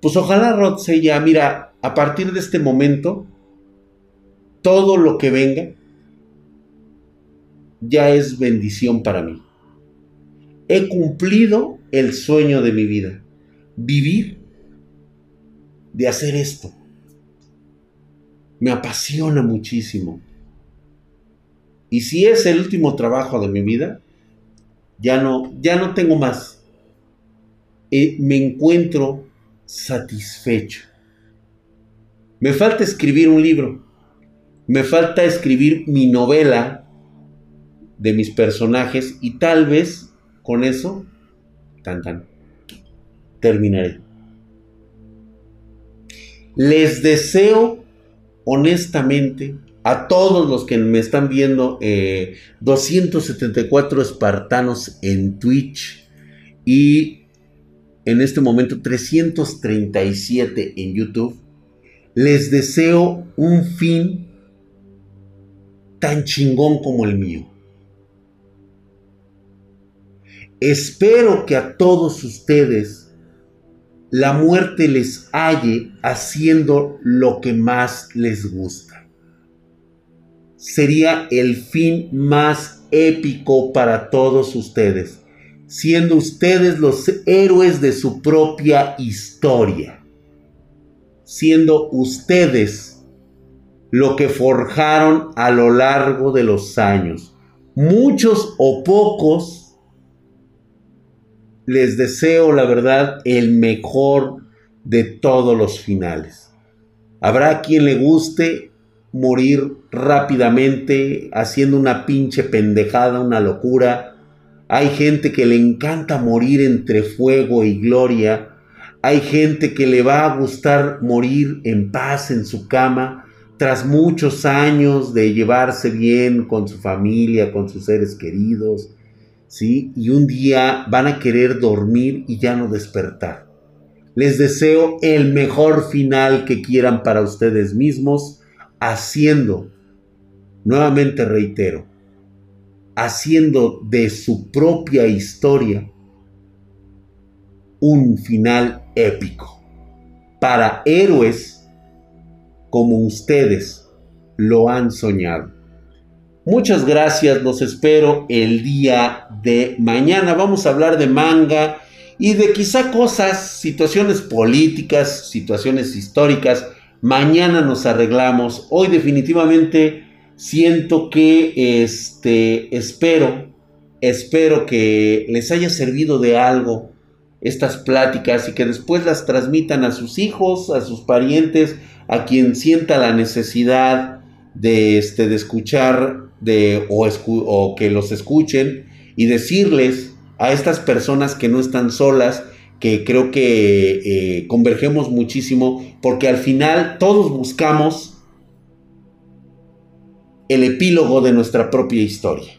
Pues ojalá Rod ya, mira, a partir de este momento, todo lo que venga ya es bendición para mí. He cumplido el sueño de mi vida, vivir de hacer esto. Me apasiona muchísimo. Y si es el último trabajo de mi vida, ya no, ya no tengo más. Eh, me encuentro satisfecho. Me falta escribir un libro. Me falta escribir mi novela de mis personajes y tal vez con eso, terminaré. Les deseo honestamente a todos los que me están viendo, 274 eh, espartanos en Twitch y en este momento 337 en YouTube. Les deseo un fin tan chingón como el mío. Espero que a todos ustedes la muerte les halle haciendo lo que más les gusta sería el fin más épico para todos ustedes, siendo ustedes los héroes de su propia historia, siendo ustedes lo que forjaron a lo largo de los años. Muchos o pocos, les deseo la verdad el mejor de todos los finales. Habrá quien le guste morir rápidamente haciendo una pinche pendejada, una locura. Hay gente que le encanta morir entre fuego y gloria. Hay gente que le va a gustar morir en paz en su cama tras muchos años de llevarse bien con su familia, con sus seres queridos, ¿sí? Y un día van a querer dormir y ya no despertar. Les deseo el mejor final que quieran para ustedes mismos haciendo, nuevamente reitero, haciendo de su propia historia un final épico para héroes como ustedes lo han soñado. Muchas gracias, los espero el día de mañana. Vamos a hablar de manga y de quizá cosas, situaciones políticas, situaciones históricas mañana nos arreglamos. Hoy definitivamente siento que, este, espero, espero que les haya servido de algo estas pláticas y que después las transmitan a sus hijos, a sus parientes, a quien sienta la necesidad de, este, de escuchar de, o, que los escuchen y decirles a estas personas que no están solas, que creo que eh, convergemos muchísimo porque al final todos buscamos el epílogo de nuestra propia historia.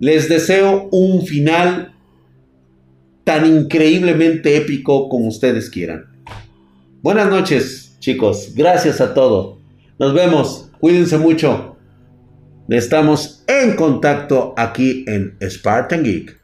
Les deseo un final tan increíblemente épico como ustedes quieran. Buenas noches, chicos. Gracias a todos. Nos vemos. Cuídense mucho. Estamos en contacto aquí en Spartan Geek.